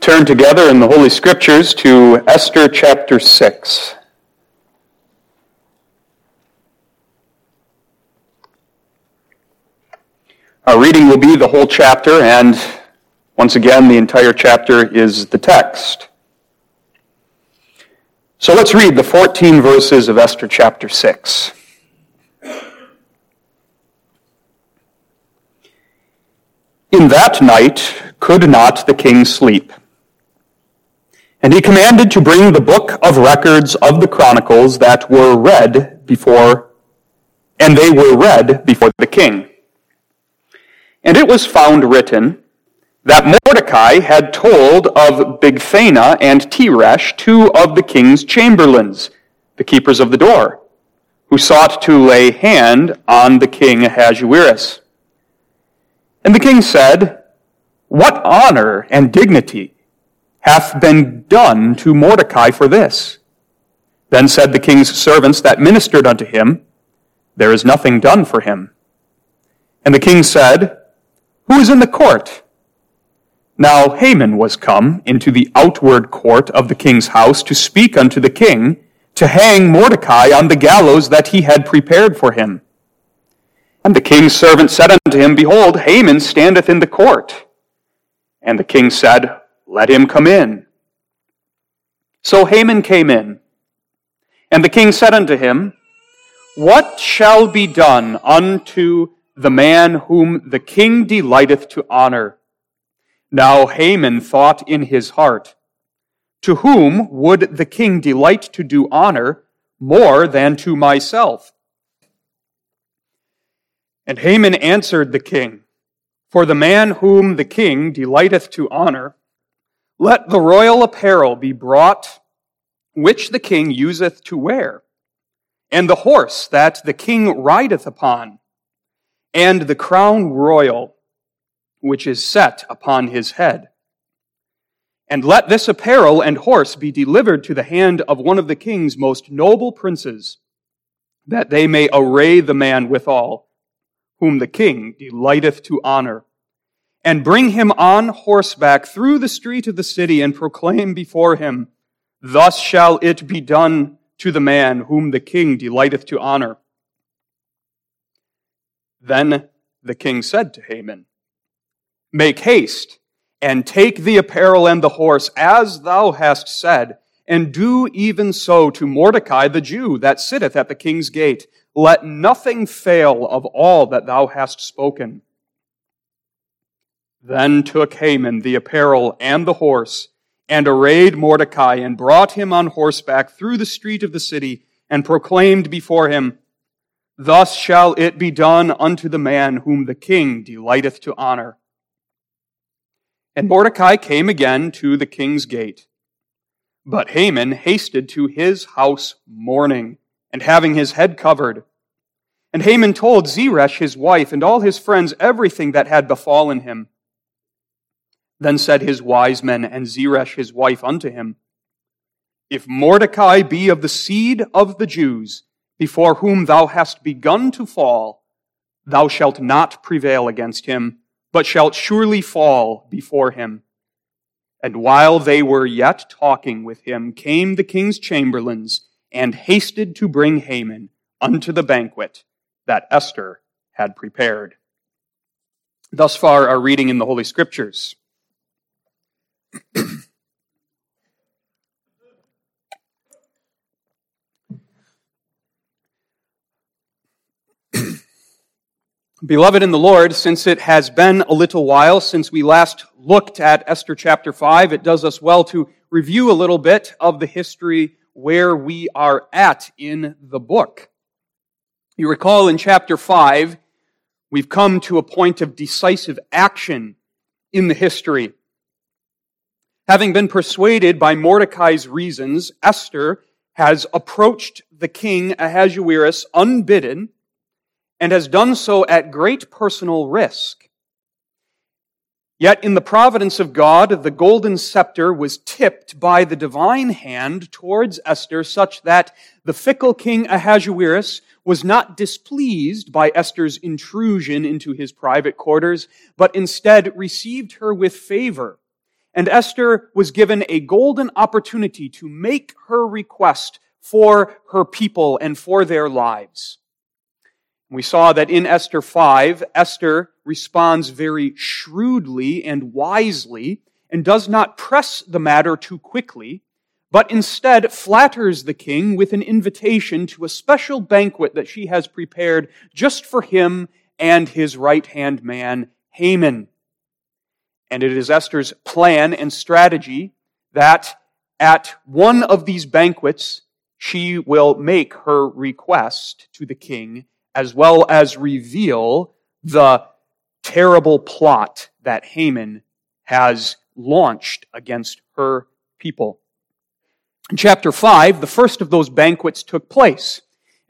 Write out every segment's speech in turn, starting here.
turn together in the Holy Scriptures to Esther chapter 6. Our reading will be the whole chapter, and once again, the entire chapter is the text. So let's read the 14 verses of Esther chapter 6. In that night could not the king sleep. And he commanded to bring the book of records of the chronicles that were read before, and they were read before the king. And it was found written that Mordecai had told of Bigthana and Teresh, two of the king's chamberlains, the keepers of the door, who sought to lay hand on the king Ahasuerus. And the king said, What honor and dignity hath been done to Mordecai for this? Then said the king's servants that ministered unto him, There is nothing done for him. And the king said, Who is in the court? Now Haman was come into the outward court of the king's house to speak unto the king, to hang Mordecai on the gallows that he had prepared for him. And the king's servant said unto him, Behold, Haman standeth in the court. And the king said, let him come in. So Haman came in. And the king said unto him, What shall be done unto the man whom the king delighteth to honor? Now Haman thought in his heart, To whom would the king delight to do honor more than to myself? And Haman answered the king, For the man whom the king delighteth to honor, let the royal apparel be brought which the king useth to wear, and the horse that the king rideth upon, and the crown royal which is set upon his head. And let this apparel and horse be delivered to the hand of one of the king's most noble princes, that they may array the man withal, whom the king delighteth to honor and bring him on horseback through the street of the city and proclaim before him, Thus shall it be done to the man whom the king delighteth to honor. Then the king said to Haman, Make haste and take the apparel and the horse as thou hast said, and do even so to Mordecai the Jew that sitteth at the king's gate. Let nothing fail of all that thou hast spoken. Then took Haman the apparel and the horse, and arrayed Mordecai, and brought him on horseback through the street of the city, and proclaimed before him, Thus shall it be done unto the man whom the king delighteth to honor. And Mordecai came again to the king's gate. But Haman hasted to his house mourning, and having his head covered. And Haman told Zeresh his wife and all his friends everything that had befallen him. Then said his wise men and Zeresh his wife unto him, If Mordecai be of the seed of the Jews, before whom thou hast begun to fall, thou shalt not prevail against him, but shalt surely fall before him. And while they were yet talking with him, came the king's chamberlains and hasted to bring Haman unto the banquet that Esther had prepared. Thus far, our reading in the Holy Scriptures. Beloved in the Lord, since it has been a little while since we last looked at Esther chapter 5, it does us well to review a little bit of the history where we are at in the book. You recall in chapter 5, we've come to a point of decisive action in the history Having been persuaded by Mordecai's reasons, Esther has approached the king Ahasuerus unbidden and has done so at great personal risk. Yet in the providence of God, the golden scepter was tipped by the divine hand towards Esther such that the fickle king Ahasuerus was not displeased by Esther's intrusion into his private quarters, but instead received her with favor and Esther was given a golden opportunity to make her request for her people and for their lives. We saw that in Esther 5, Esther responds very shrewdly and wisely and does not press the matter too quickly, but instead flatters the king with an invitation to a special banquet that she has prepared just for him and his right hand man, Haman. And it is Esther's plan and strategy that at one of these banquets, she will make her request to the king as well as reveal the terrible plot that Haman has launched against her people. In chapter 5, the first of those banquets took place.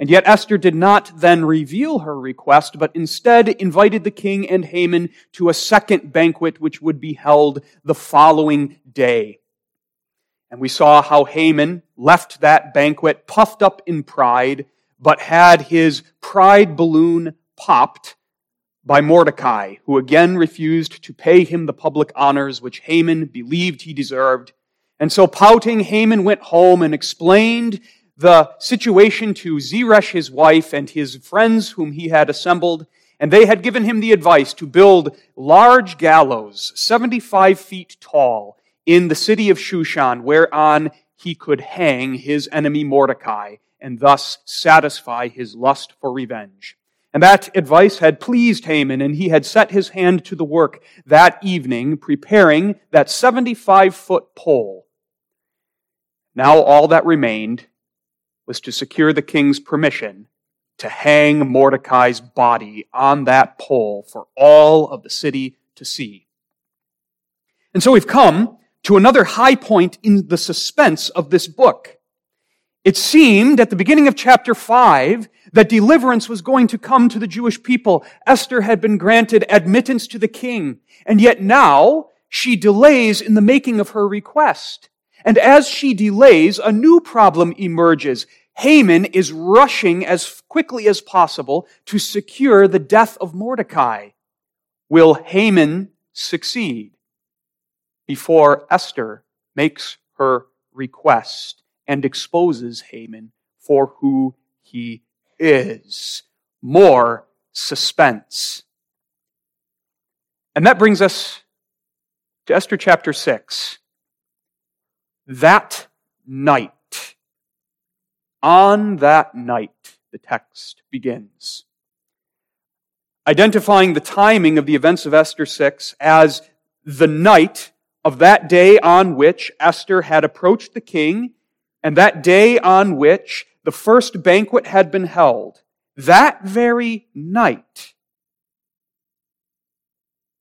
And yet Esther did not then reveal her request, but instead invited the king and Haman to a second banquet which would be held the following day. And we saw how Haman left that banquet puffed up in pride, but had his pride balloon popped by Mordecai, who again refused to pay him the public honors which Haman believed he deserved. And so pouting, Haman went home and explained the situation to Zeresh, his wife, and his friends whom he had assembled. And they had given him the advice to build large gallows, 75 feet tall, in the city of Shushan, whereon he could hang his enemy Mordecai and thus satisfy his lust for revenge. And that advice had pleased Haman, and he had set his hand to the work that evening, preparing that 75 foot pole. Now all that remained was to secure the king's permission to hang Mordecai's body on that pole for all of the city to see. And so we've come to another high point in the suspense of this book. It seemed at the beginning of chapter 5 that deliverance was going to come to the Jewish people. Esther had been granted admittance to the king, and yet now she delays in the making of her request. And as she delays, a new problem emerges. Haman is rushing as quickly as possible to secure the death of Mordecai. Will Haman succeed before Esther makes her request and exposes Haman for who he is. More suspense. And that brings us to Esther chapter 6. That night, on that night, the text begins. Identifying the timing of the events of Esther 6 as the night of that day on which Esther had approached the king and that day on which the first banquet had been held, that very night,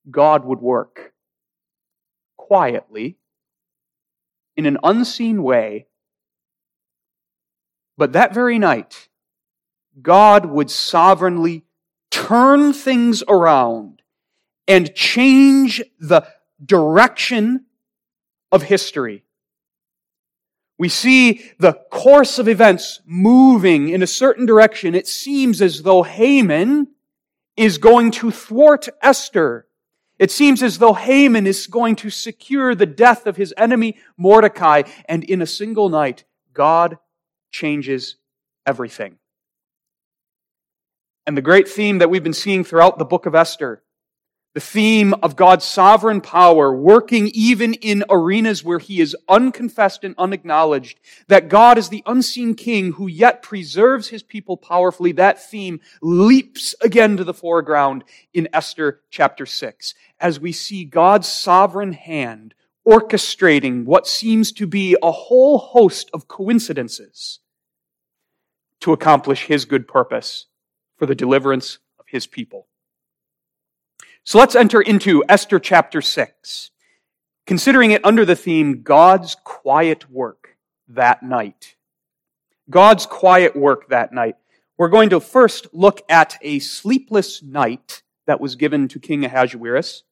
God would work quietly in an unseen way. But that very night, God would sovereignly turn things around and change the direction of history. We see the course of events moving in a certain direction. It seems as though Haman is going to thwart Esther. It seems as though Haman is going to secure the death of his enemy Mordecai. And in a single night, God changes everything. And the great theme that we've been seeing throughout the book of Esther the theme of God's sovereign power working even in arenas where he is unconfessed and unacknowledged, that God is the unseen king who yet preserves his people powerfully, that theme leaps again to the foreground in Esther chapter 6 as we see God's sovereign hand orchestrating what seems to be a whole host of coincidences to accomplish his good purpose for the deliverance of his people. So let's enter into Esther chapter 6, considering it under the theme God's quiet work that night. God's quiet work that night. We're going to first look at a sleepless night that was given to King Ahasuerus.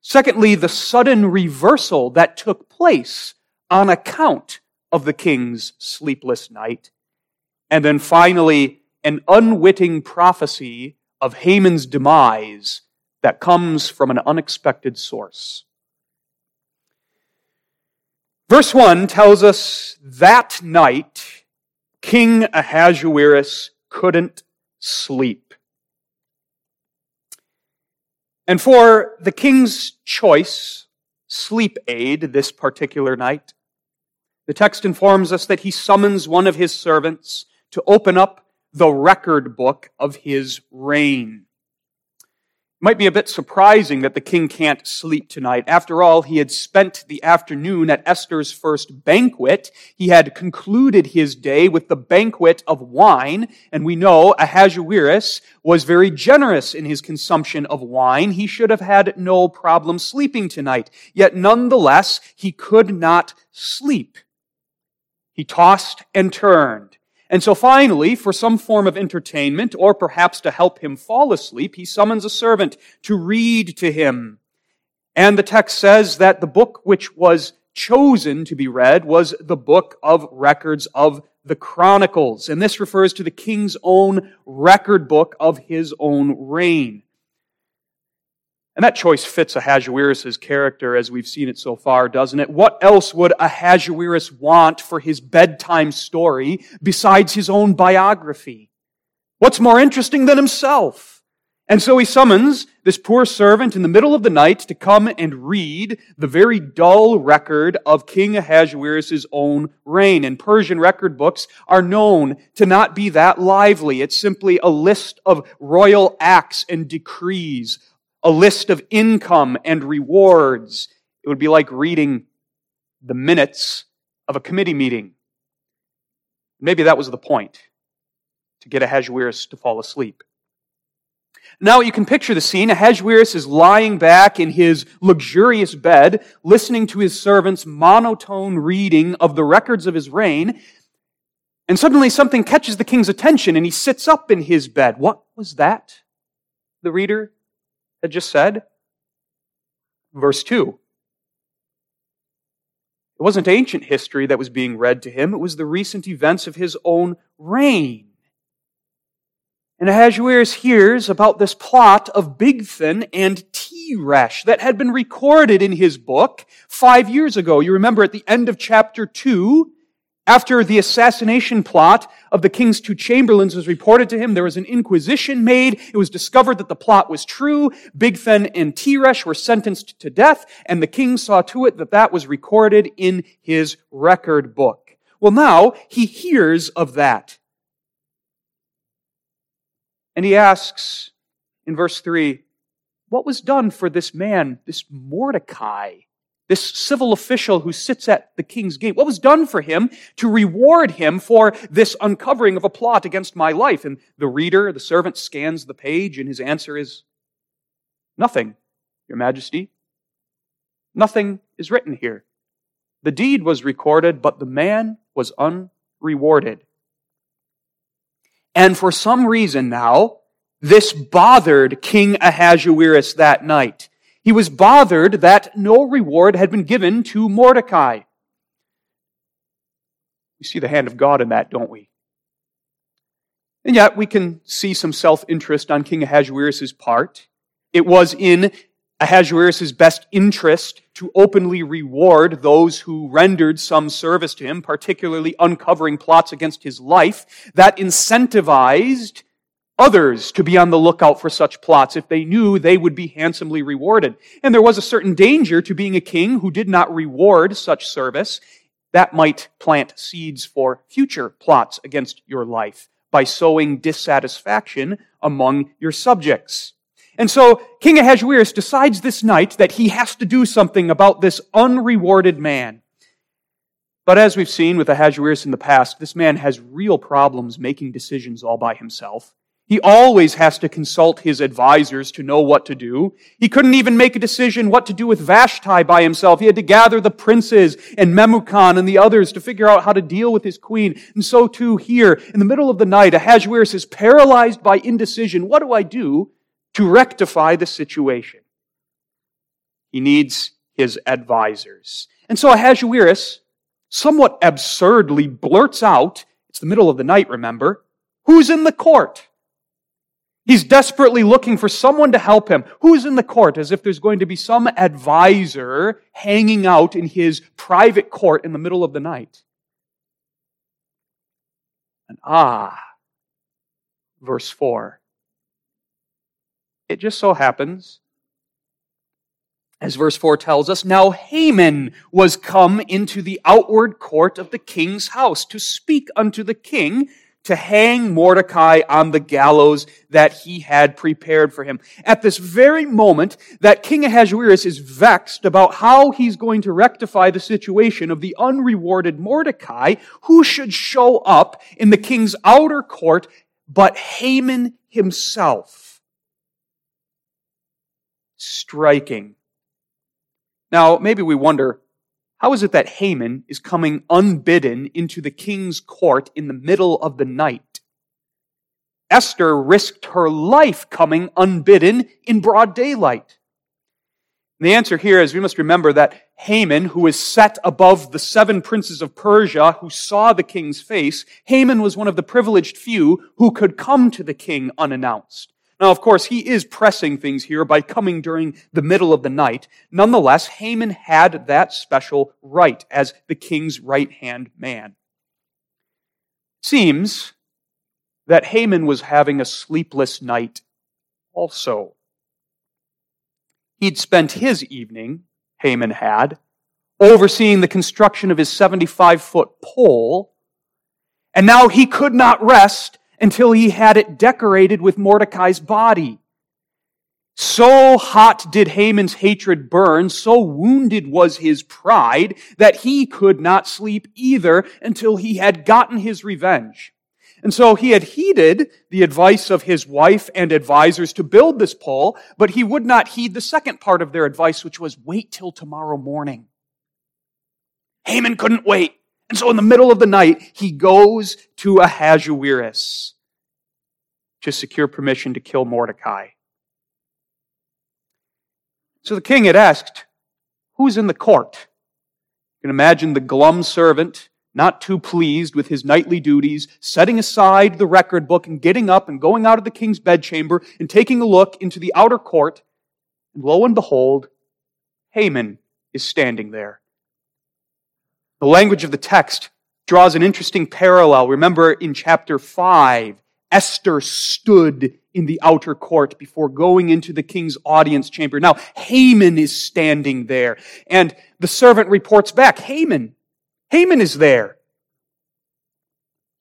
Secondly, the sudden reversal that took place on account of the king's sleepless night. And then finally, an unwitting prophecy of Haman's demise that comes from an unexpected source. Verse 1 tells us that night King Ahasuerus couldn't sleep. And for the king's choice sleep aid this particular night, the text informs us that he summons one of his servants to open up the record book of his reign might be a bit surprising that the king can't sleep tonight. After all, he had spent the afternoon at Esther's first banquet. He had concluded his day with the banquet of wine, and we know Ahasuerus was very generous in his consumption of wine. He should have had no problem sleeping tonight. Yet nonetheless, he could not sleep. He tossed and turned. And so finally, for some form of entertainment, or perhaps to help him fall asleep, he summons a servant to read to him. And the text says that the book which was chosen to be read was the book of records of the Chronicles. And this refers to the king's own record book of his own reign. And that choice fits Ahasuerus' character as we've seen it so far, doesn't it? What else would Ahasuerus want for his bedtime story besides his own biography? What's more interesting than himself? And so he summons this poor servant in the middle of the night to come and read the very dull record of King Ahasuerus' own reign. And Persian record books are known to not be that lively. It's simply a list of royal acts and decrees a list of income and rewards. It would be like reading the minutes of a committee meeting. Maybe that was the point, to get Ahasuerus to fall asleep. Now you can picture the scene. Ahasuerus is lying back in his luxurious bed, listening to his servant's monotone reading of the records of his reign. And suddenly something catches the king's attention and he sits up in his bed. What was that? The reader had just said? Verse 2. It wasn't ancient history that was being read to him, it was the recent events of his own reign. And Ahasuerus hears about this plot of Bigthan and Teresh that had been recorded in his book five years ago. You remember at the end of chapter 2, after the assassination plot of the king's two chamberlains was reported to him, there was an inquisition made. It was discovered that the plot was true. Bigthan and Teresh were sentenced to death, and the king saw to it that that was recorded in his record book. Well, now he hears of that. And he asks in verse 3, what was done for this man, this Mordecai? This civil official who sits at the king's gate, what was done for him to reward him for this uncovering of a plot against my life? And the reader, the servant, scans the page, and his answer is nothing, Your Majesty. Nothing is written here. The deed was recorded, but the man was unrewarded. And for some reason now, this bothered King Ahasuerus that night. He was bothered that no reward had been given to Mordecai. We see the hand of God in that, don't we? And yet we can see some self-interest on King Ahasuerus' part. It was in Ahasuerus' best interest to openly reward those who rendered some service to him, particularly uncovering plots against his life, that incentivized others to be on the lookout for such plots if they knew they would be handsomely rewarded. And there was a certain danger to being a king who did not reward such service. That might plant seeds for future plots against your life by sowing dissatisfaction among your subjects. And so King Ahasuerus decides this night that he has to do something about this unrewarded man. But as we've seen with Ahasuerus in the past, this man has real problems making decisions all by himself. He always has to consult his advisors to know what to do. He couldn't even make a decision what to do with Vashti by himself. He had to gather the princes and Memucan and the others to figure out how to deal with his queen. And so too here, in the middle of the night, Ahasuerus is paralyzed by indecision. What do I do to rectify the situation? He needs his advisors. And so Ahasuerus, somewhat absurdly, blurts out, it's the middle of the night, remember, who's in the court? He's desperately looking for someone to help him. Who's in the court? As if there's going to be some advisor hanging out in his private court in the middle of the night. And ah, verse 4. It just so happens, as verse 4 tells us, now Haman was come into the outward court of the king's house to speak unto the king to hang Mordecai on the gallows that he had prepared for him. At this very moment that King Ahasuerus is vexed about how he's going to rectify the situation of the unrewarded Mordecai, who should show up in the king's outer court but Haman himself. Striking. Now, maybe we wonder, how is it that Haman is coming unbidden into the king's court in the middle of the night? Esther risked her life coming unbidden in broad daylight. The answer here is we must remember that Haman, who is set above the seven princes of Persia who saw the king's face, Haman was one of the privileged few who could come to the king unannounced. Now, of course, he is pressing things here by coming during the middle of the night. Nonetheless, Haman had that special right as the king's right hand man. Seems that Haman was having a sleepless night also. He'd spent his evening, Haman had, overseeing the construction of his 75 foot pole, and now he could not rest until he had it decorated with Mordecai's body. So hot did Haman's hatred burn, so wounded was his pride, that he could not sleep either until he had gotten his revenge. And so he had heeded the advice of his wife and advisors to build this pole, but he would not heed the second part of their advice, which was wait till tomorrow morning. Haman couldn't wait. And so in the middle of the night, he goes to Ahasuerus to secure permission to kill Mordecai. So the king had asked, Who's in the court? You can imagine the glum servant, not too pleased with his nightly duties, setting aside the record book and getting up and going out of the king's bedchamber and taking a look into the outer court. And lo and behold, Haman is standing there. The language of the text draws an interesting parallel. Remember in chapter 5, Esther stood in the outer court before going into the king's audience chamber. Now, Haman is standing there, and the servant reports back, Haman, Haman is there.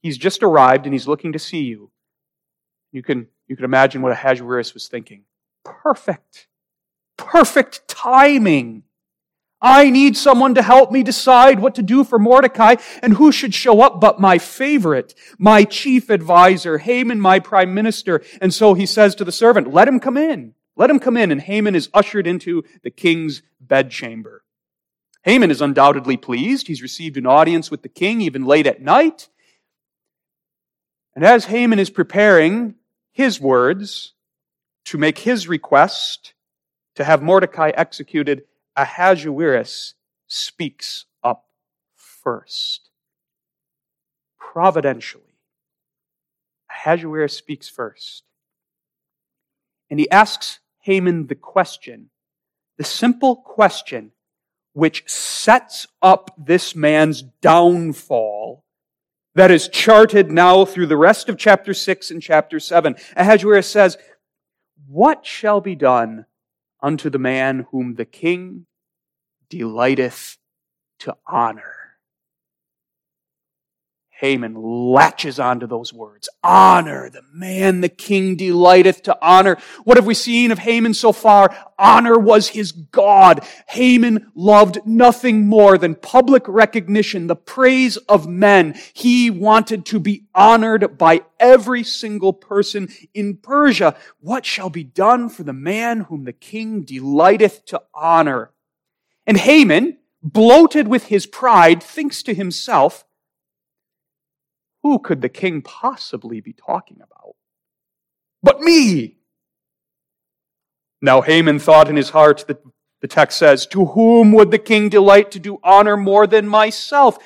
He's just arrived and he's looking to see you. You can, you can imagine what Ahasuerus was thinking. Perfect. Perfect timing. I need someone to help me decide what to do for Mordecai, and who should show up but my favorite, my chief advisor, Haman, my prime minister. And so he says to the servant, let him come in. Let him come in. And Haman is ushered into the king's bedchamber. Haman is undoubtedly pleased. He's received an audience with the king even late at night. And as Haman is preparing his words to make his request to have Mordecai executed, Ahasuerus speaks up first. Providentially, Ahasuerus speaks first. And he asks Haman the question, the simple question which sets up this man's downfall that is charted now through the rest of chapter 6 and chapter 7. Ahasuerus says, What shall be done unto the man whom the king delighteth to honor. Haman latches onto those words. Honor, the man the king delighteth to honor. What have we seen of Haman so far? Honor was his God. Haman loved nothing more than public recognition, the praise of men. He wanted to be honored by every single person in Persia. What shall be done for the man whom the king delighteth to honor? And Haman, bloated with his pride, thinks to himself, who could the king possibly be talking about? But me! Now Haman thought in his heart that the text says, To whom would the king delight to do honor more than myself?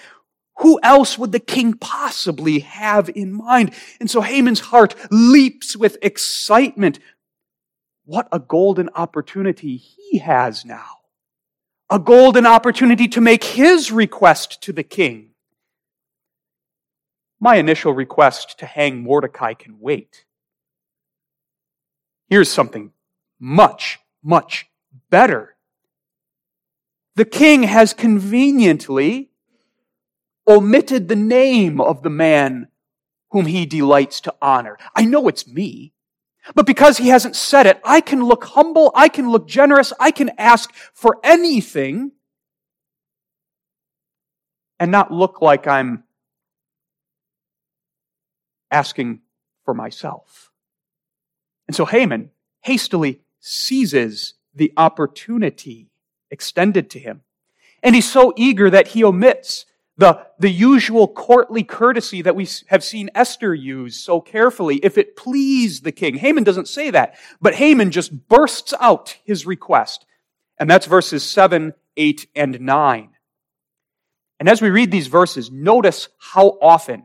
Who else would the king possibly have in mind? And so Haman's heart leaps with excitement. What a golden opportunity he has now. A golden opportunity to make his request to the king. My initial request to hang Mordecai can wait. Here's something much, much better. The king has conveniently omitted the name of the man whom he delights to honor. I know it's me, but because he hasn't said it, I can look humble, I can look generous, I can ask for anything and not look like I'm asking for myself. And so Haman hastily seizes the opportunity extended to him. And he's so eager that he omits the, the usual courtly courtesy that we have seen Esther use so carefully, if it please the king. Haman doesn't say that, but Haman just bursts out his request. And that's verses 7, 8, and 9. And as we read these verses, notice how often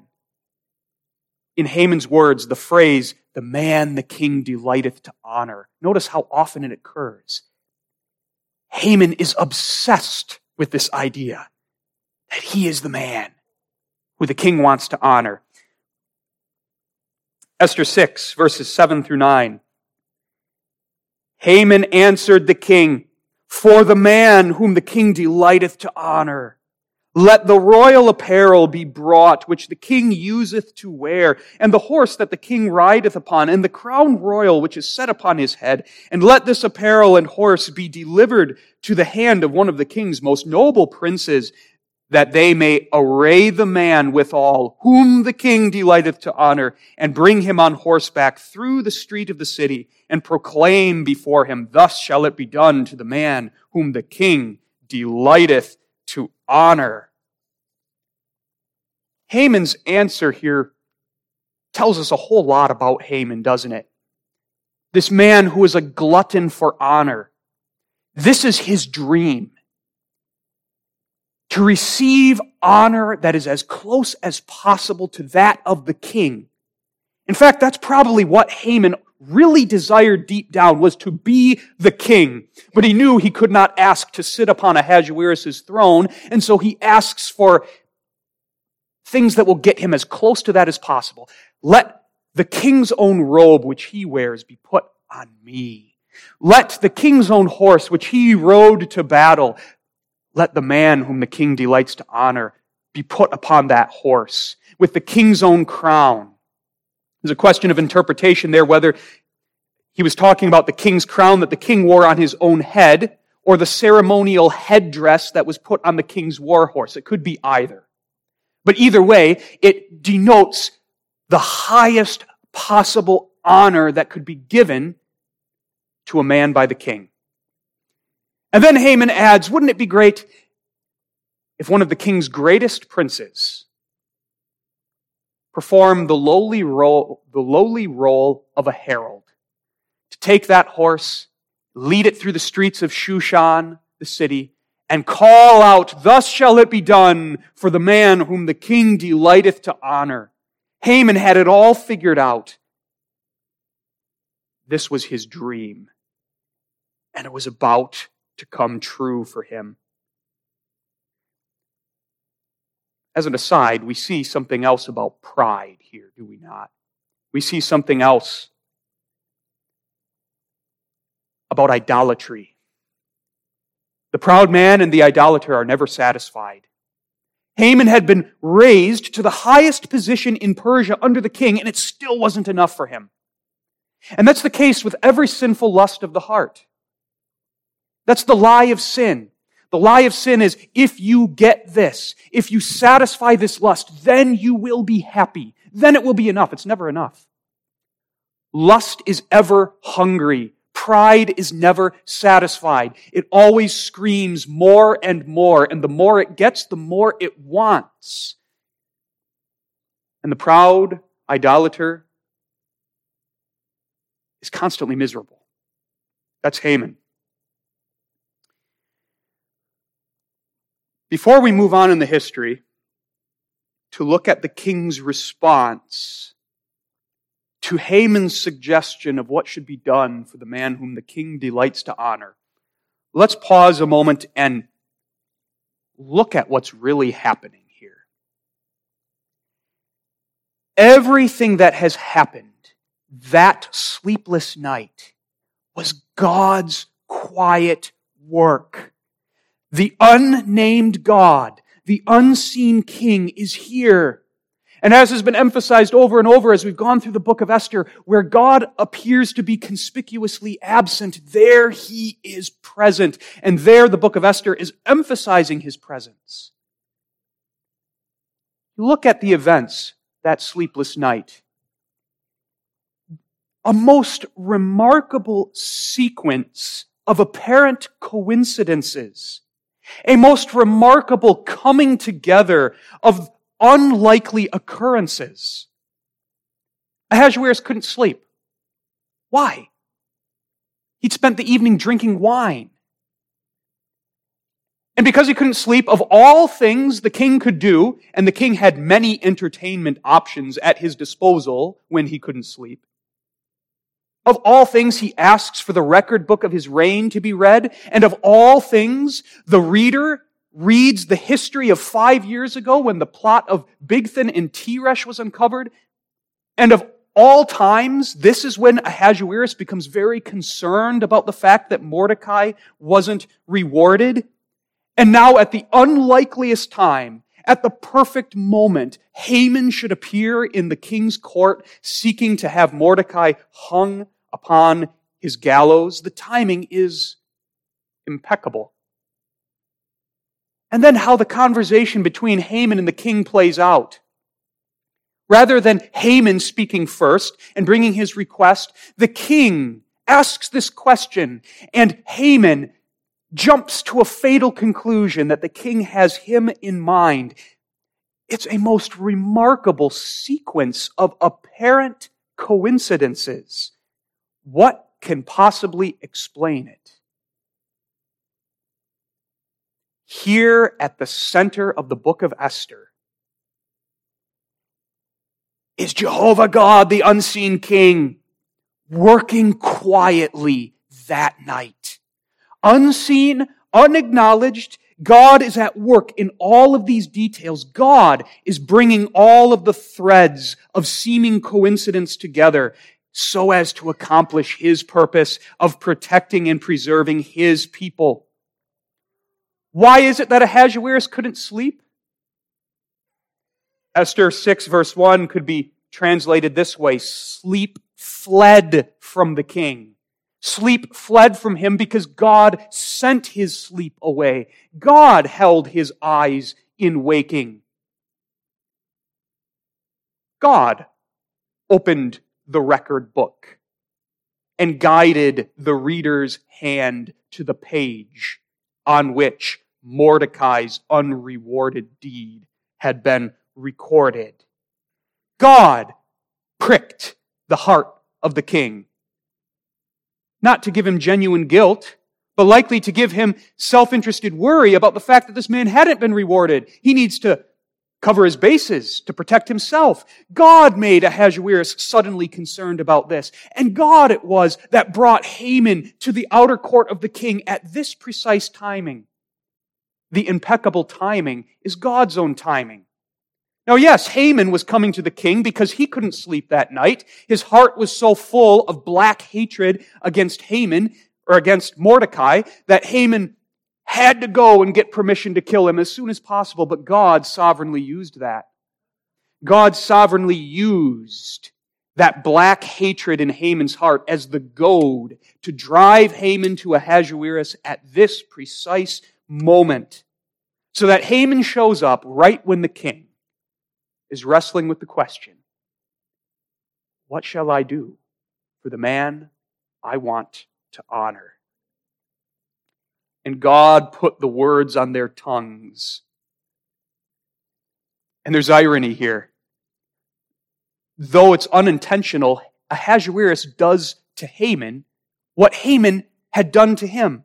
in Haman's words the phrase, the man the king delighteth to honor. Notice how often it occurs. Haman is obsessed with this idea that he is the man who the king wants to honor. Esther 6, verses 7 through 9. Haman answered the king, For the man whom the king delighteth to honor. Let the royal apparel be brought, which the king useth to wear, and the horse that the king rideth upon, and the crown royal which is set upon his head. And let this apparel and horse be delivered to the hand of one of the king's most noble princes, that they may array the man withal, whom the king delighteth to honor, and bring him on horseback through the street of the city, and proclaim before him, Thus shall it be done to the man whom the king delighteth to honor. Haman's answer here tells us a whole lot about Haman, doesn't it? This man who is a glutton for honor. This is his dream to receive honor that is as close as possible to that of the king. In fact, that's probably what Haman really desired deep down was to be the king. But he knew he could not ask to sit upon Ahasuerus' throne, and so he asks for things that will get him as close to that as possible. Let the king's own robe, which he wears, be put on me. Let the king's own horse, which he rode to battle, let the man whom the king delights to honor be put upon that horse with the king's own crown. There's a question of interpretation there whether he was talking about the king's crown that the king wore on his own head or the ceremonial headdress that was put on the king's war horse. It could be either. But either way, it denotes the highest possible honor that could be given to a man by the king. And then Haman adds, wouldn't it be great if one of the king's greatest princes performed the lowly role, the lowly role of a herald? To take that horse, lead it through the streets of Shushan, the city, and call out, Thus shall it be done for the man whom the king delighteth to honor. Haman had it all figured out. This was his dream. And it was about to come true for him. As an aside, we see something else about pride here, do we not? We see something else about idolatry. The proud man and the idolater are never satisfied. Haman had been raised to the highest position in Persia under the king, and it still wasn't enough for him. And that's the case with every sinful lust of the heart. That's the lie of sin. The lie of sin is if you get this, if you satisfy this lust, then you will be happy. Then it will be enough. It's never enough. Lust is ever hungry. Pride is never satisfied. It always screams more and more, and the more it gets, the more it wants. And the proud idolater is constantly miserable. That's Haman. Before we move on in the history, to look at the king's response to Haman's suggestion of what should be done for the man whom the king delights to honor. Let's pause a moment and look at what's really happening here. Everything that has happened that sleepless night was God's quiet work. The unnamed God, the unseen King is here. And as has been emphasized over and over as we've gone through the book of Esther, where God appears to be conspicuously absent, there he is present. And there the book of Esther is emphasizing his presence. Look at the events that sleepless night. A most remarkable sequence of apparent coincidences. A most remarkable coming together of unlikely occurrences. Ahasuerus couldn't sleep. Why? He'd spent the evening drinking wine. And because he couldn't sleep, of all things the king could do, and the king had many entertainment options at his disposal when he couldn't sleep, of all things, he asks for the record book of his reign to be read, and of all things, the reader reads the history of five years ago when the plot of Bigthan and Teresh was uncovered. And of all times, this is when Ahasuerus becomes very concerned about the fact that Mordecai wasn't rewarded. And now at the unlikeliest time, at the perfect moment, Haman should appear in the king's court seeking to have Mordecai hung upon his gallows. The timing is impeccable. And then how the conversation between Haman and the king plays out. Rather than Haman speaking first and bringing his request, the king asks this question, and Haman jumps to a fatal conclusion that the king has him in mind. It's a most remarkable sequence of apparent coincidences. What can possibly explain it? Here at the center of the book of Esther is Jehovah God, the unseen king, working quietly that night. Unseen, unacknowledged, God is at work in all of these details. God is bringing all of the threads of seeming coincidence together so as to accomplish His purpose of protecting and preserving His people. Why is it that Ahasuerus couldn't sleep? Esther 6 verse 1 could be translated this way. Sleep fled from the king. Sleep fled from him because God sent his sleep away. God held his eyes in waking. God opened the record book and guided the reader's hand to the page on which Mordecai's unrewarded deed had been recorded. God pricked the heart of the king. Not to give him genuine guilt, but likely to give him self-interested worry about the fact that this man hadn't been rewarded. He needs to cover his bases to protect himself. God made Ahasuerus suddenly concerned about this. And God it was that brought Haman to the outer court of the king at this precise timing. The impeccable timing is God's own timing. Now, yes, Haman was coming to the king because he couldn't sleep that night. His heart was so full of black hatred against Haman or against Mordecai that Haman had to go and get permission to kill him as soon as possible, but God sovereignly used that. God sovereignly used that black hatred in Haman's heart as the goad to drive Haman to Ahasuerus at this precise moment. So that Haman shows up right when the king is wrestling with the question, what shall I do for the man I want to honor? and God put the words on their tongues. And there's irony here. Though it's unintentional, Ahasuerus does to Haman what Haman had done to him.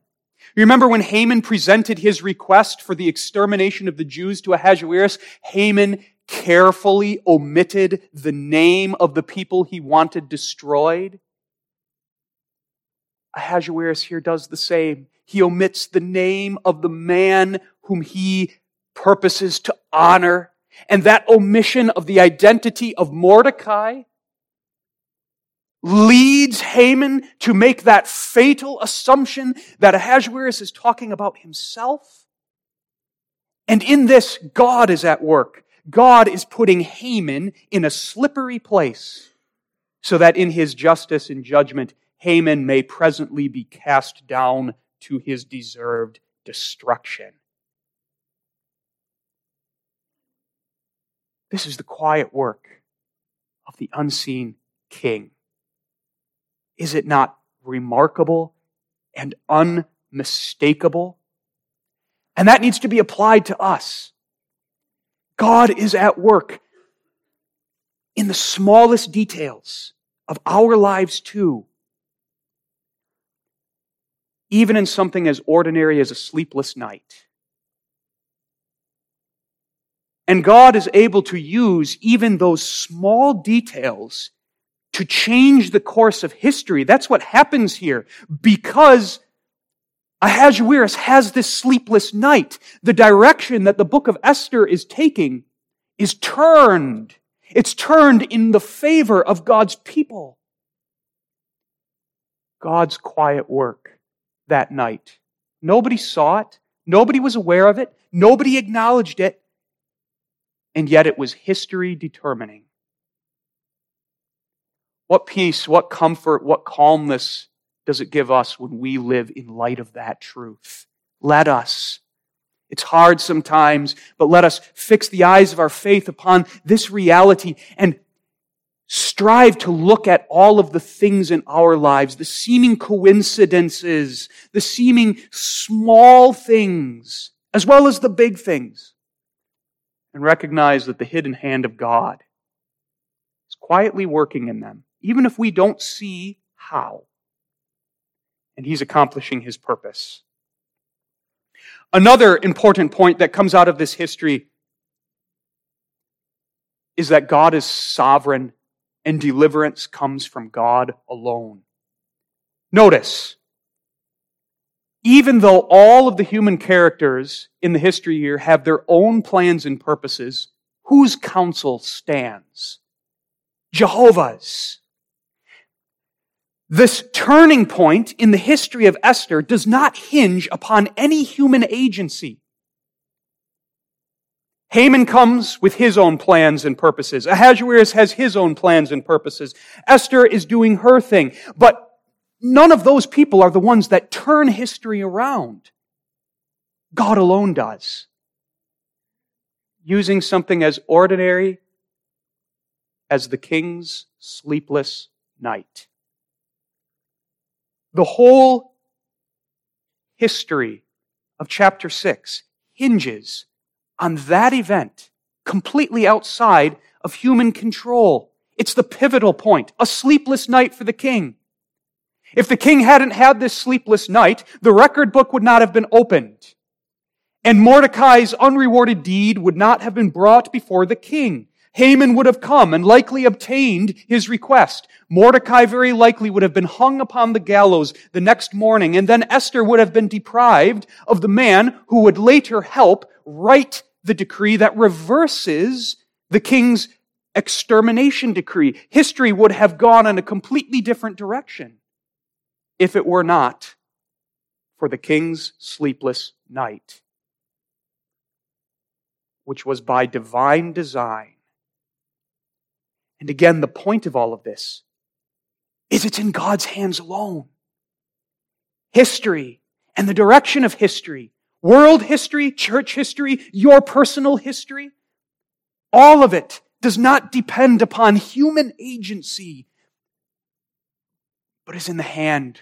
Remember when Haman presented his request for the extermination of the Jews to Ahasuerus? Haman carefully omitted the name of the people he wanted destroyed? Ahasuerus here does the same. He omits the name of the man whom he purposes to honor. And that omission of the identity of Mordecai leads Haman to make that fatal assumption that Ahasuerus is talking about himself. And in this, God is at work. God is putting Haman in a slippery place so that in his justice and judgment, Haman may presently be cast down to his deserved destruction. This is the quiet work of the unseen king. Is it not remarkable and unmistakable? And that needs to be applied to us. God is at work in the smallest details of our lives too. Even in something as ordinary as a sleepless night. And God is able to use even those small details to change the course of history. That's what happens here because Ahasuerus has this sleepless night. The direction that the book of Esther is taking is turned. It's turned in the favor of God's people. God's quiet work that night. Nobody saw it. Nobody was aware of it. Nobody acknowledged it. And yet it was history determining. What peace, what comfort, what calmness does it give us when we live in light of that truth? Let us. It's hard sometimes, but let us fix the eyes of our faith upon this reality and strive to look at all of the things in our lives, the seeming coincidences, the seeming small things, as well as the big things, and recognize that the hidden hand of God is quietly working in them even if we don't see how. And he's accomplishing his purpose. Another important point that comes out of this history is that God is sovereign and deliverance comes from God alone. Notice, even though all of the human characters in the history here have their own plans and purposes, whose counsel stands? Jehovah's. This turning point in the history of Esther does not hinge upon any human agency. Haman comes with his own plans and purposes. Ahasuerus has his own plans and purposes. Esther is doing her thing. But none of those people are the ones that turn history around. God alone does. Using something as ordinary as the king's sleepless night. The whole history of chapter 6 hinges on that event completely outside of human control. It's the pivotal point, a sleepless night for the king. If the king hadn't had this sleepless night, the record book would not have been opened. And Mordecai's unrewarded deed would not have been brought before the king. Haman would have come and likely obtained his request. Mordecai very likely would have been hung upon the gallows the next morning, and then Esther would have been deprived of the man who would later help write the decree that reverses the king's extermination decree. History would have gone in a completely different direction if it were not for the king's sleepless night, which was by divine design and again, the point of all of this is it's in God's hands alone. History and the direction of history, world history, church history, your personal history, all of it does not depend upon human agency, but is in the hand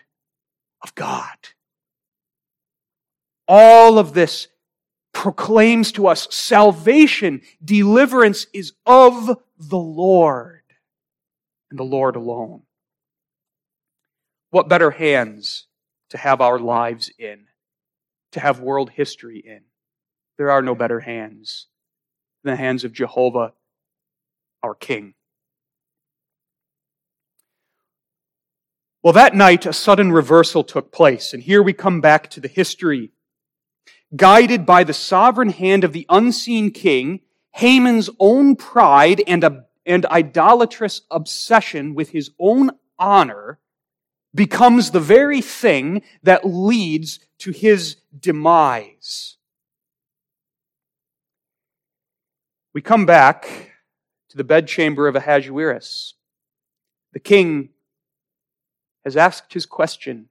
of God. All of this proclaims to us salvation, deliverance is of the Lord and the Lord alone. What better hands to have our lives in, to have world history in? There are no better hands. than the hands of Jehovah, our King. Well, that night, a sudden reversal took place, and here we come back to the history. Guided by the sovereign hand of the unseen king, Haman's own pride and, a, and idolatrous obsession with his own honor becomes the very thing that leads to his demise. We come back to the bedchamber of Ahasuerus. The king has asked his question.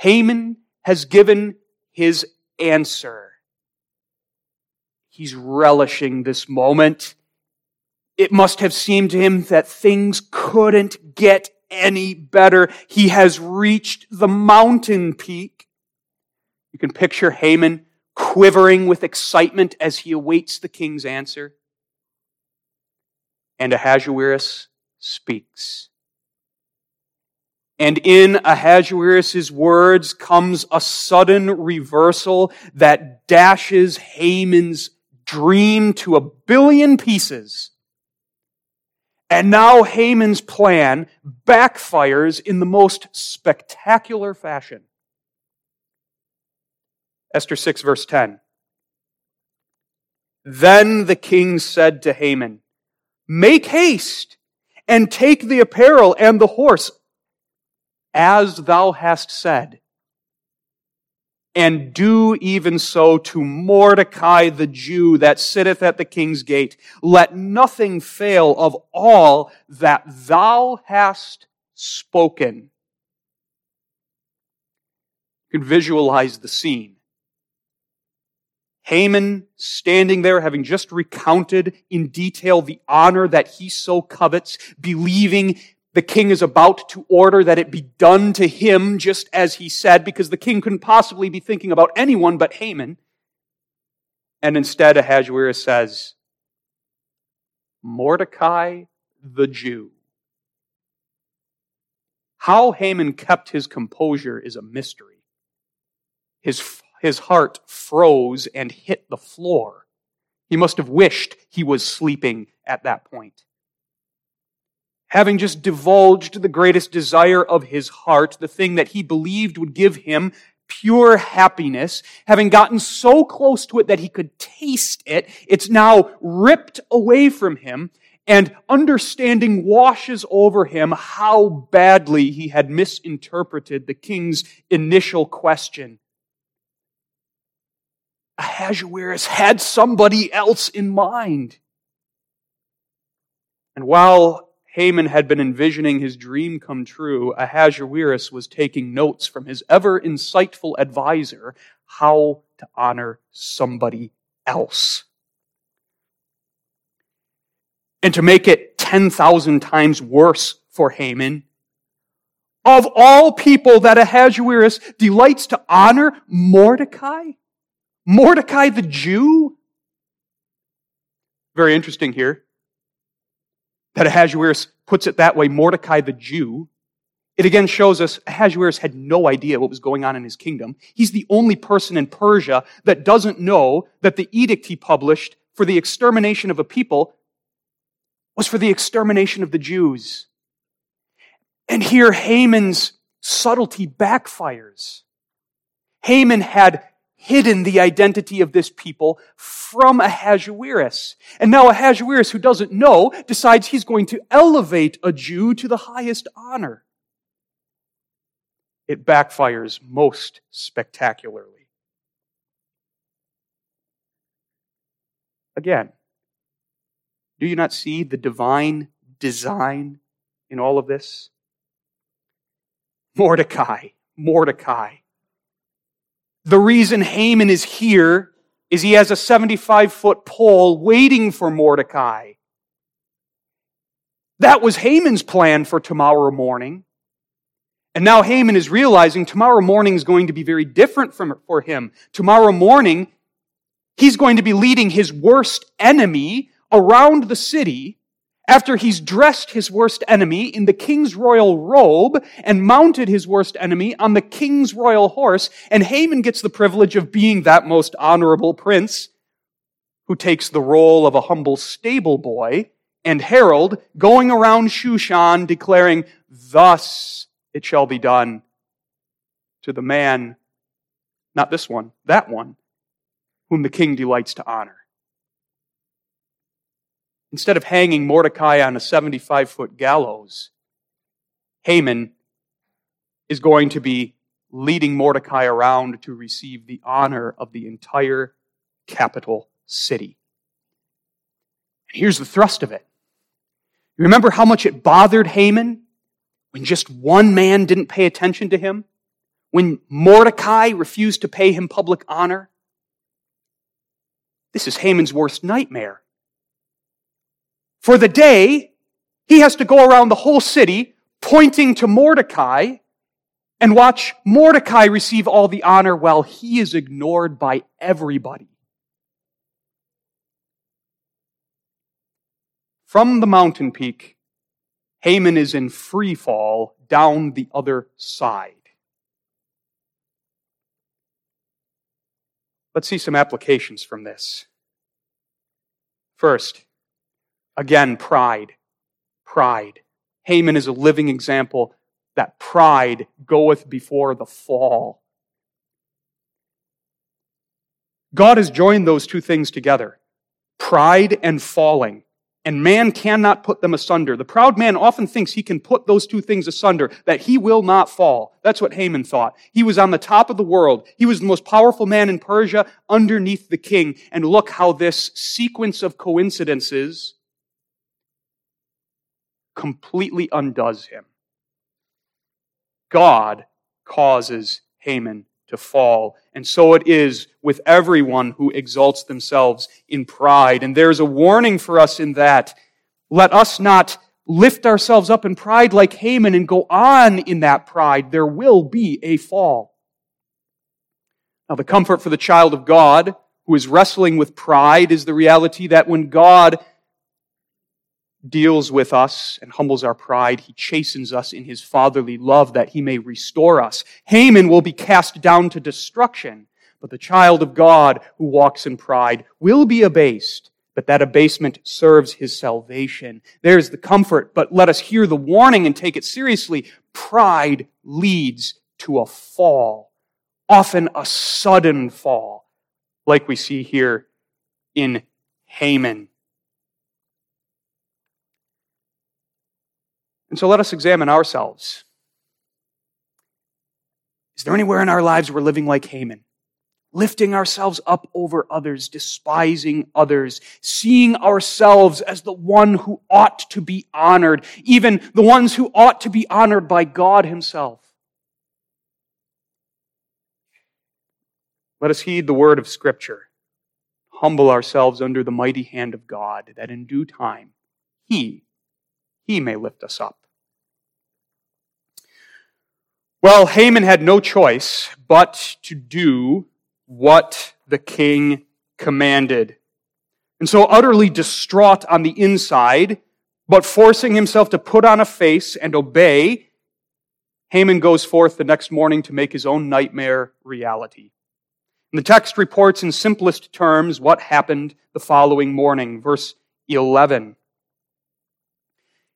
Haman has given his answer. He's relishing this moment. It must have seemed to him that things couldn't get any better. He has reached the mountain peak. You can picture Haman quivering with excitement as he awaits the king's answer. And Ahasuerus speaks. And in Ahasuerus' words comes a sudden reversal that dashes Haman's dream to a billion pieces. And now Haman's plan backfires in the most spectacular fashion. Esther 6, verse 10. Then the king said to Haman, Make haste and take the apparel and the horse, as thou hast said and do even so to Mordecai the Jew that sitteth at the king's gate. Let nothing fail of all that thou hast spoken. You can visualize the scene. Haman standing there, having just recounted in detail the honor that he so covets, believing the king is about to order that it be done to him just as he said, because the king couldn't possibly be thinking about anyone but Haman. And instead, Ahasuerus says, Mordecai the Jew. How Haman kept his composure is a mystery. His, his heart froze and hit the floor. He must have wished he was sleeping at that point having just divulged the greatest desire of his heart, the thing that he believed would give him pure happiness, having gotten so close to it that he could taste it, it's now ripped away from him, and understanding washes over him how badly he had misinterpreted the king's initial question. Ahasuerus had somebody else in mind. And while Haman had been envisioning his dream come true, Ahasuerus was taking notes from his ever insightful advisor how to honor somebody else. And to make it 10,000 times worse for Haman, of all people that Ahasuerus delights to honor, Mordecai? Mordecai the Jew? Very interesting here that Ahasuerus puts it that way, Mordecai the Jew, it again shows us Ahasuerus had no idea what was going on in his kingdom. He's the only person in Persia that doesn't know that the edict he published for the extermination of a people was for the extermination of the Jews. And here Haman's subtlety backfires. Haman had hidden the identity of this people from Ahasuerus. And now Ahasuerus, who doesn't know, decides he's going to elevate a Jew to the highest honor. It backfires most spectacularly. Again, do you not see the divine design in all of this? Mordecai, Mordecai, the reason Haman is here is he has a 75 foot pole waiting for Mordecai. That was Haman's plan for tomorrow morning. And now Haman is realizing tomorrow morning is going to be very different from, for him. Tomorrow morning, he's going to be leading his worst enemy around the city after he's dressed his worst enemy in the king's royal robe and mounted his worst enemy on the king's royal horse, and Haman gets the privilege of being that most honorable prince who takes the role of a humble stable boy, and herald going around Shushan declaring, Thus it shall be done to the man, not this one, that one, whom the king delights to honor. Instead of hanging Mordecai on a 75 foot gallows, Haman is going to be leading Mordecai around to receive the honor of the entire capital city. And here's the thrust of it. You remember how much it bothered Haman when just one man didn't pay attention to him? When Mordecai refused to pay him public honor? This is Haman's worst nightmare. For the day, he has to go around the whole city pointing to Mordecai and watch Mordecai receive all the honor while he is ignored by everybody. From the mountain peak, Haman is in free fall down the other side. Let's see some applications from this. First, again, pride. Pride. Haman is a living example that pride goeth before the fall. God has joined those two things together pride and falling. And man cannot put them asunder. The proud man often thinks he can put those two things asunder, that he will not fall. That's what Haman thought. He was on the top of the world. He was the most powerful man in Persia underneath the king. And look how this sequence of coincidences completely undoes him. God causes Haman to fall. And so it is with everyone who exalts themselves in pride. And there's a warning for us in that. Let us not lift ourselves up in pride like Haman and go on in that pride. There will be a fall. Now, the comfort for the child of God who is wrestling with pride is the reality that when God deals with us and humbles our pride. He chastens us in his fatherly love that he may restore us. Haman will be cast down to destruction, but the child of God who walks in pride will be abased, but that abasement serves his salvation. There's the comfort, but let us hear the warning and take it seriously. Pride leads to a fall, often a sudden fall, like we see here in Haman. And so let us examine ourselves. Is there anywhere in our lives we're living like Haman? Lifting ourselves up over others, despising others, seeing ourselves as the one who ought to be honored, even the ones who ought to be honored by God Himself. Let us heed the word of Scripture, humble ourselves under the mighty hand of God, that in due time He, He may lift us up. Well, Haman had no choice but to do what the king commanded. And so, utterly distraught on the inside, but forcing himself to put on a face and obey, Haman goes forth the next morning to make his own nightmare reality. And the text reports in simplest terms what happened the following morning. Verse 11.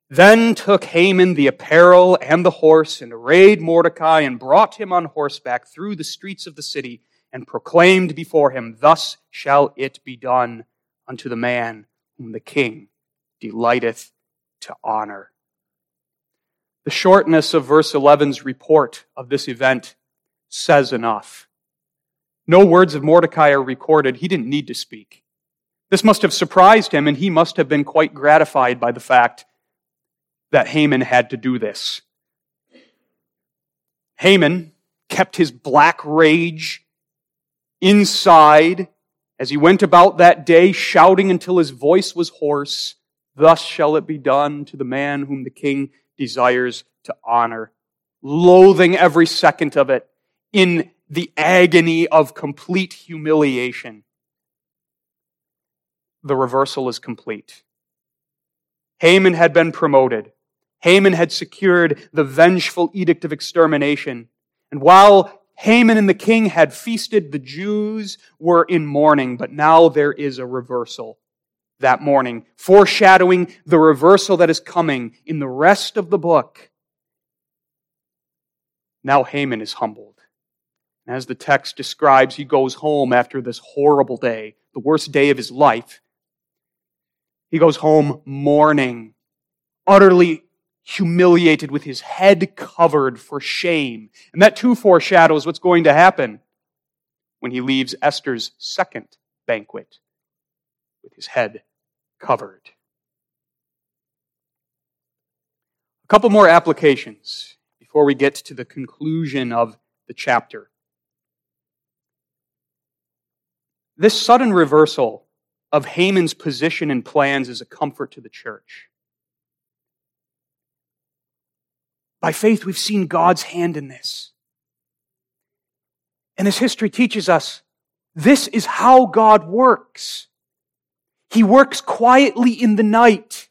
Then took Haman the apparel and the horse, and arrayed Mordecai, and brought him on horseback through the streets of the city, and proclaimed before him, Thus shall it be done unto the man whom the king delighteth to honor. The shortness of verse 11's report of this event says enough. No words of Mordecai are recorded. He didn't need to speak. This must have surprised him, and he must have been quite gratified by the fact that Haman had to do this. Haman kept his black rage inside as he went about that day shouting until his voice was hoarse, Thus shall it be done to the man whom the king desires to honor. Loathing every second of it in the agony of complete humiliation. The reversal is complete. Haman had been promoted. Haman had secured the vengeful edict of extermination. And while Haman and the king had feasted. The Jews were in mourning, but now there is a reversal that morning, foreshadowing the reversal that is coming in the rest of the book. Now Haman is humbled. As the text describes, he goes home after this horrible day, the worst day of his life. He goes home mourning, utterly humiliated with his head covered for shame. And that too foreshadows what's going to happen when he leaves Esther's second banquet with his head covered. A couple more applications before we get to the conclusion of the chapter. This sudden reversal of Haman's position and plans is a comfort to the church. By faith, we've seen God's hand in this. And as history teaches us, this is how God works. He works quietly in the night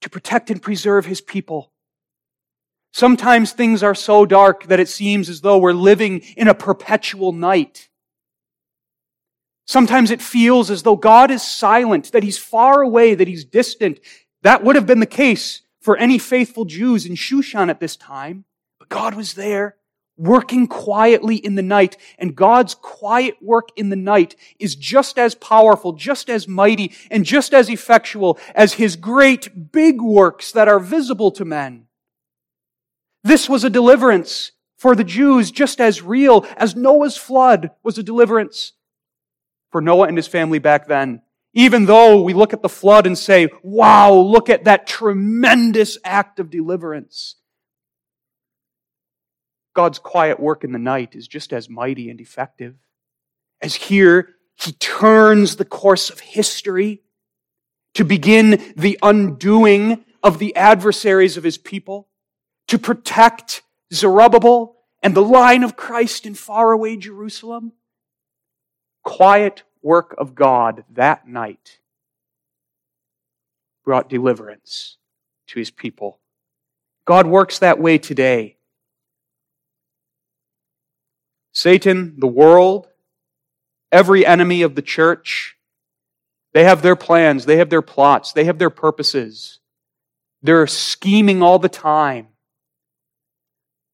to protect and preserve his people. Sometimes things are so dark that it seems as though we're living in a perpetual night. Sometimes it feels as though God is silent, that He's far away, that He's distant. That would have been the case for any faithful Jews in Shushan at this time. But God was there, working quietly in the night. And God's quiet work in the night is just as powerful, just as mighty, and just as effectual as His great big works that are visible to men. This was a deliverance for the Jews just as real as Noah's flood was a deliverance for Noah and his family back then. Even though we look at the flood and say, wow, look at that tremendous act of deliverance. God's quiet work in the night is just as mighty and effective. As here, he turns the course of history to begin the undoing of the adversaries of his people, to protect Zerubbabel and the line of Christ in faraway Jerusalem quiet work of God that night brought deliverance to his people. God works that way today. Satan, the world, every enemy of the church, they have their plans, they have their plots, they have their purposes. They're scheming all the time.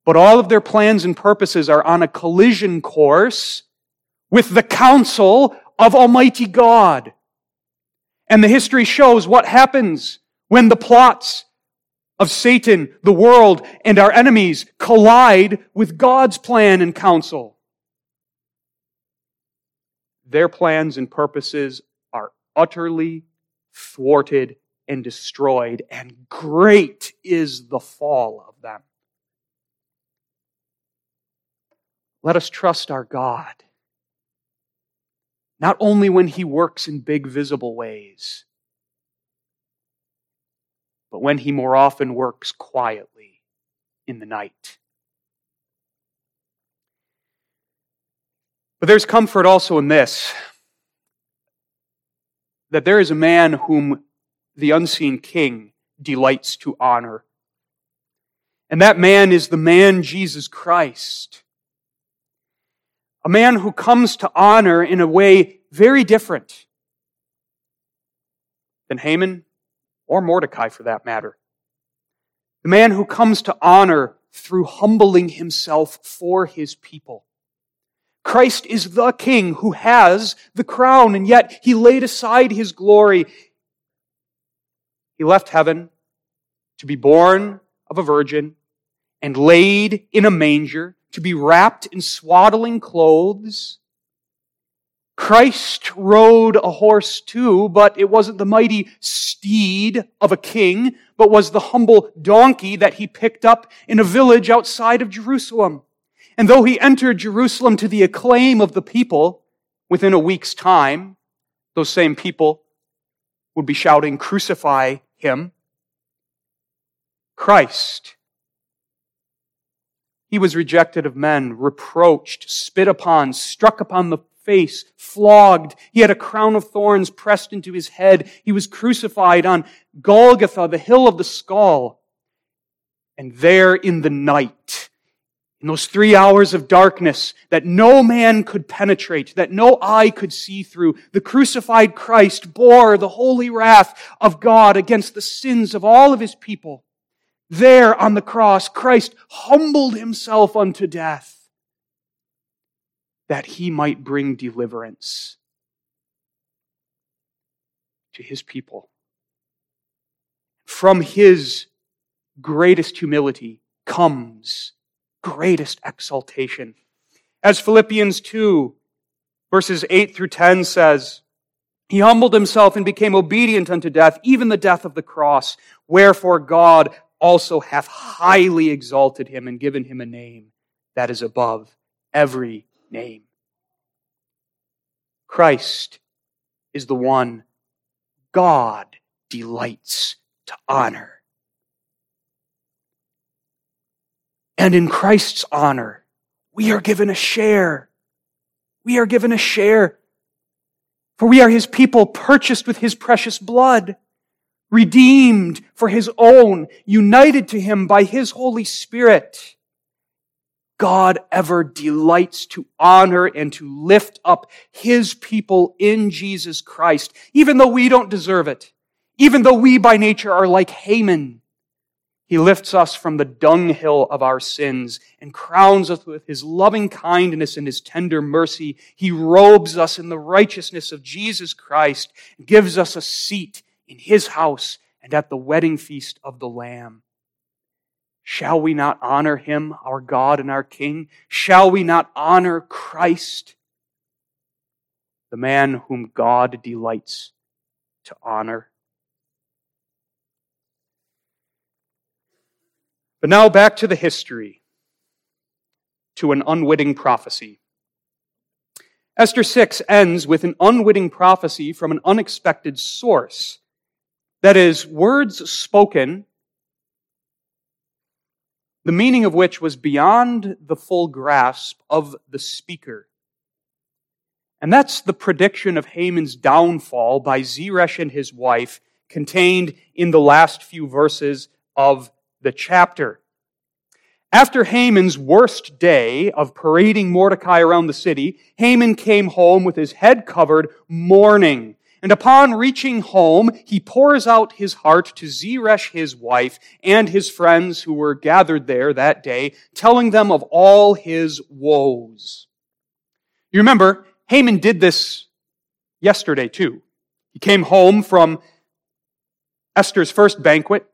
But all of their plans and purposes are on a collision course with the counsel of Almighty God. And the history shows what happens when the plots of Satan, the world, and our enemies collide with God's plan and counsel. Their plans and purposes are utterly thwarted and destroyed, and great is the fall of them. Let us trust our God not only when he works in big visible ways, but when he more often works quietly in the night. But there's comfort also in this that there is a man whom the unseen king delights to honor. And that man is the man Jesus Christ. A man who comes to honor in a way very different than Haman or Mordecai for that matter. The man who comes to honor through humbling himself for his people. Christ is the king who has the crown, and yet he laid aside his glory. He left heaven to be born of a virgin and laid in a manger to be wrapped in swaddling clothes. Christ rode a horse too, but it wasn't the mighty steed of a king, but was the humble donkey that he picked up in a village outside of Jerusalem. And though he entered Jerusalem to the acclaim of the people, within a week's time, those same people would be shouting, Crucify him. Christ he was rejected of men, reproached, spit upon, struck upon the face, flogged. He had a crown of thorns pressed into his head. He was crucified on Golgotha, the hill of the skull. And there in the night, in those three hours of darkness that no man could penetrate, that no eye could see through, the crucified Christ bore the holy wrath of God against the sins of all of his people. There on the cross, Christ humbled himself unto death that he might bring deliverance to his people. From his greatest humility comes greatest exaltation. As Philippians 2, verses 8 through 10 says, He humbled himself and became obedient unto death, even the death of the cross. Wherefore God also hath highly exalted him and given him a name that is above every name. Christ is the one God delights to honor. And in Christ's honor, we are given a share. We are given a share. For we are his people purchased with his precious blood, redeemed for his own, united to him by his Holy Spirit. God ever delights to honor and to lift up his people in Jesus Christ, even though we don't deserve it, even though we by nature are like Haman he lifts us from the dunghill of our sins and crowns us with his loving kindness and his tender mercy. He robes us in the righteousness of Jesus Christ gives us a seat in his house and at the wedding feast of the Lamb. Shall we not honor him, our God and our King? Shall we not honor Christ, the man whom God delights to honor? But now back to the history, to an unwitting prophecy. Esther 6 ends with an unwitting prophecy from an unexpected source. That is, words spoken, the meaning of which was beyond the full grasp of the speaker. And that's the prediction of Haman's downfall by Zeresh and his wife, contained in the last few verses of the chapter. After Haman's worst day of parading Mordecai around the city, Haman came home with his head covered, mourning. And upon reaching home, he pours out his heart to Zeresh, his wife, and his friends who were gathered there that day, telling them of all his woes. You remember, Haman did this yesterday too. He came home from Esther's first banquet,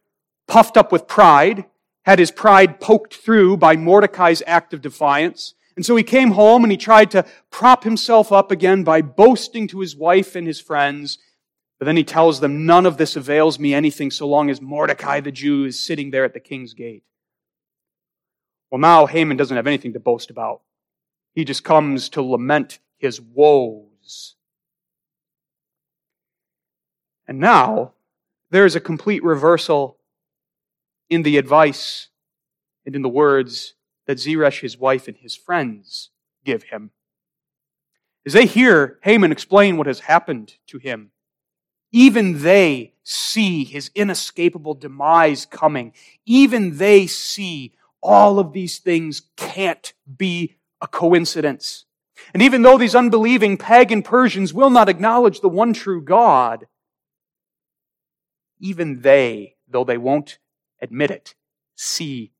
puffed up with pride, had his pride poked through by Mordecai's act of defiance. And so he came home and he tried to prop himself up again by boasting to his wife and his friends. But then he tells them, none of this avails me anything so long as Mordecai the Jew is sitting there at the king's gate. Well, now Haman doesn't have anything to boast about. He just comes to lament his woes. And now, there is a complete reversal in the advice and in the words that Zeresh, his wife, and his friends give him. As they hear Haman explain what has happened to him, even they see his inescapable demise coming. Even they see all of these things can't be a coincidence. And even though these unbelieving pagan Persians will not acknowledge the one true God, even they, though they won't admit it, see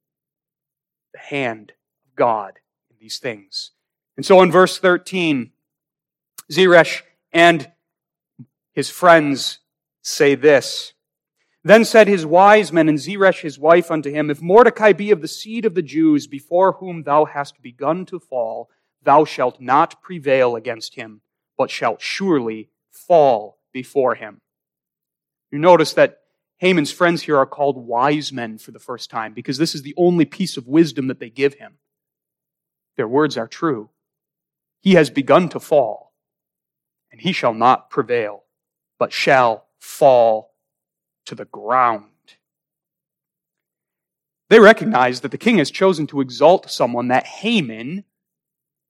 the hand of God in these things. And so in verse 13, Zeresh and his friends say this. Then said his wise men and Zeresh his wife unto him, If Mordecai be of the seed of the Jews before whom thou hast begun to fall, thou shalt not prevail against him, but shalt surely fall before him. You notice that Haman's friends here are called wise men for the first time because this is the only piece of wisdom that they give him. Their words are true. He has begun to fall, and he shall not prevail, but shall fall to the ground. They recognize that the king has chosen to exalt someone that Haman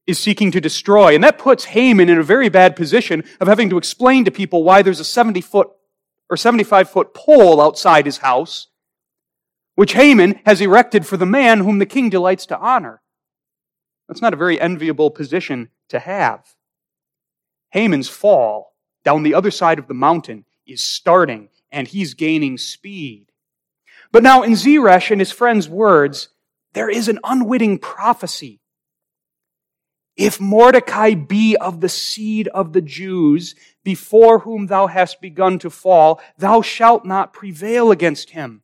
is seeking to destroy. And that puts Haman in a very bad position of having to explain to people why there's a 70 foot or 75 foot pole outside his house, which Haman has erected for the man whom the king delights to honor. That's not a very enviable position to have. Haman's fall down the other side of the mountain is starting, and he's gaining speed. But now, in Zeresh and his friend's words, there is an unwitting prophecy. If Mordecai be of the seed of the Jews, before whom thou hast begun to fall, thou shalt not prevail against him.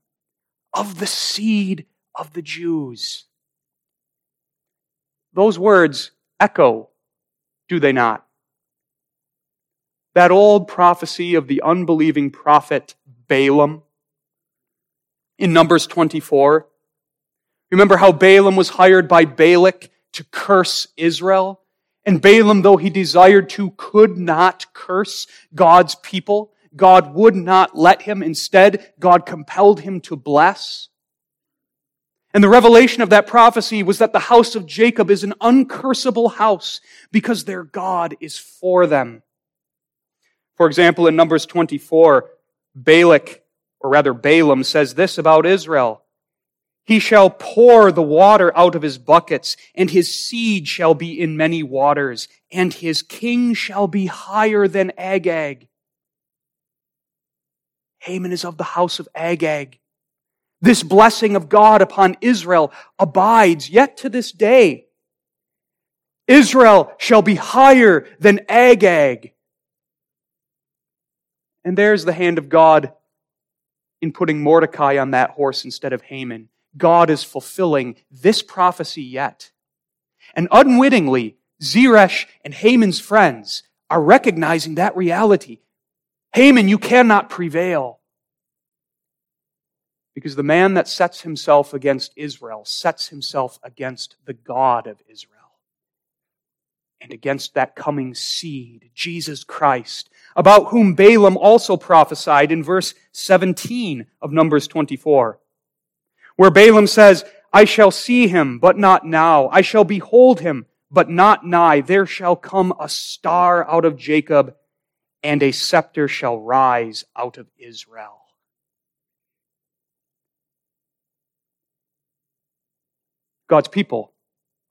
Of the seed of the Jews. Those words echo, do they not? That old prophecy of the unbelieving prophet Balaam in Numbers 24. Remember how Balaam was hired by Balak to curse Israel? And Balaam, though he desired to, could not curse God's people. God would not let him. Instead, God compelled him to bless. And the revelation of that prophecy was that the house of Jacob is an uncursable house because their God is for them. For example, in Numbers 24, Balak, or rather Balaam, says this about Israel. He shall pour the water out of his buckets, and his seed shall be in many waters, and his king shall be higher than Agag. Haman is of the house of Agag. This blessing of God upon Israel abides yet to this day. Israel shall be higher than Agag. And there's the hand of God in putting Mordecai on that horse instead of Haman. God is fulfilling this prophecy yet. And unwittingly, Zeresh and Haman's friends are recognizing that reality. Haman, you cannot prevail. Because the man that sets himself against Israel sets himself against the God of Israel and against that coming seed, Jesus Christ, about whom Balaam also prophesied in verse 17 of Numbers 24, where Balaam says, I shall see him, but not now. I shall behold him, but not nigh. There shall come a star out of Jacob, and a scepter shall rise out of Israel. God's people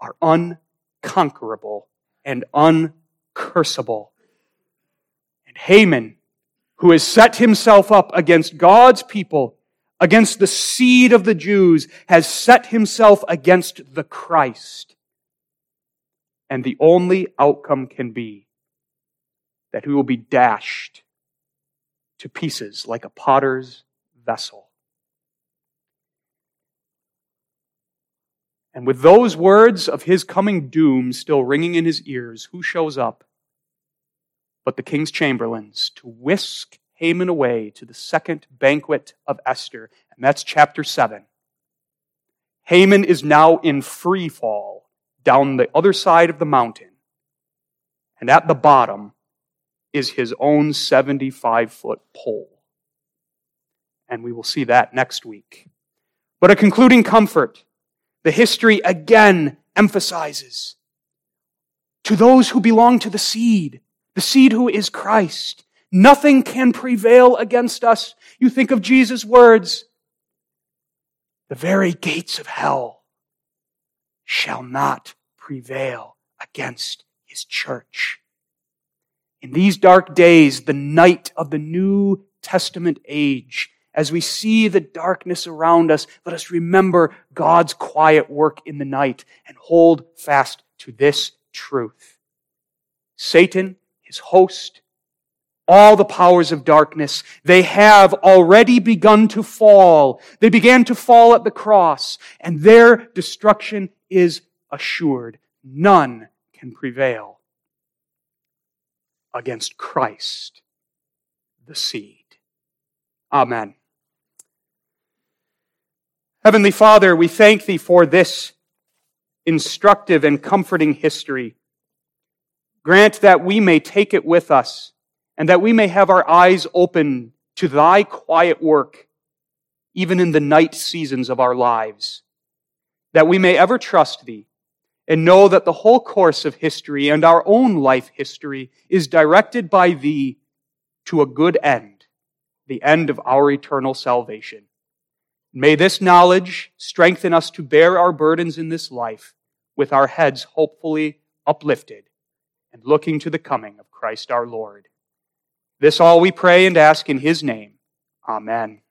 are unconquerable and uncursable. And Haman, who has set himself up against God's people, against the seed of the Jews, has set himself against the Christ. And the only outcome can be that he will be dashed to pieces like a potter's vessel. And with those words of his coming doom still ringing in his ears, who shows up but the king's chamberlains to whisk Haman away to the second banquet of Esther? And that's chapter 7. Haman is now in free fall down the other side of the mountain. And at the bottom is his own 75 foot pole. And we will see that next week. But a concluding comfort the history again emphasizes to those who belong to the seed, the seed who is Christ, nothing can prevail against us. You think of Jesus' words, the very gates of hell shall not prevail against his church. In these dark days, the night of the New Testament age, as we see the darkness around us, let us remember God's quiet work in the night and hold fast to this truth. Satan, his host, all the powers of darkness, they have already begun to fall. They began to fall at the cross, and their destruction is assured. None can prevail against Christ, the seed. Amen. Heavenly Father, we thank Thee for this instructive and comforting history. Grant that we may take it with us and that we may have our eyes open to Thy quiet work, even in the night seasons of our lives. That we may ever trust Thee and know that the whole course of history and our own life history is directed by Thee to a good end, the end of our eternal salvation. May this knowledge strengthen us to bear our burdens in this life with our heads hopefully uplifted and looking to the coming of Christ our Lord. This all we pray and ask in his name. Amen.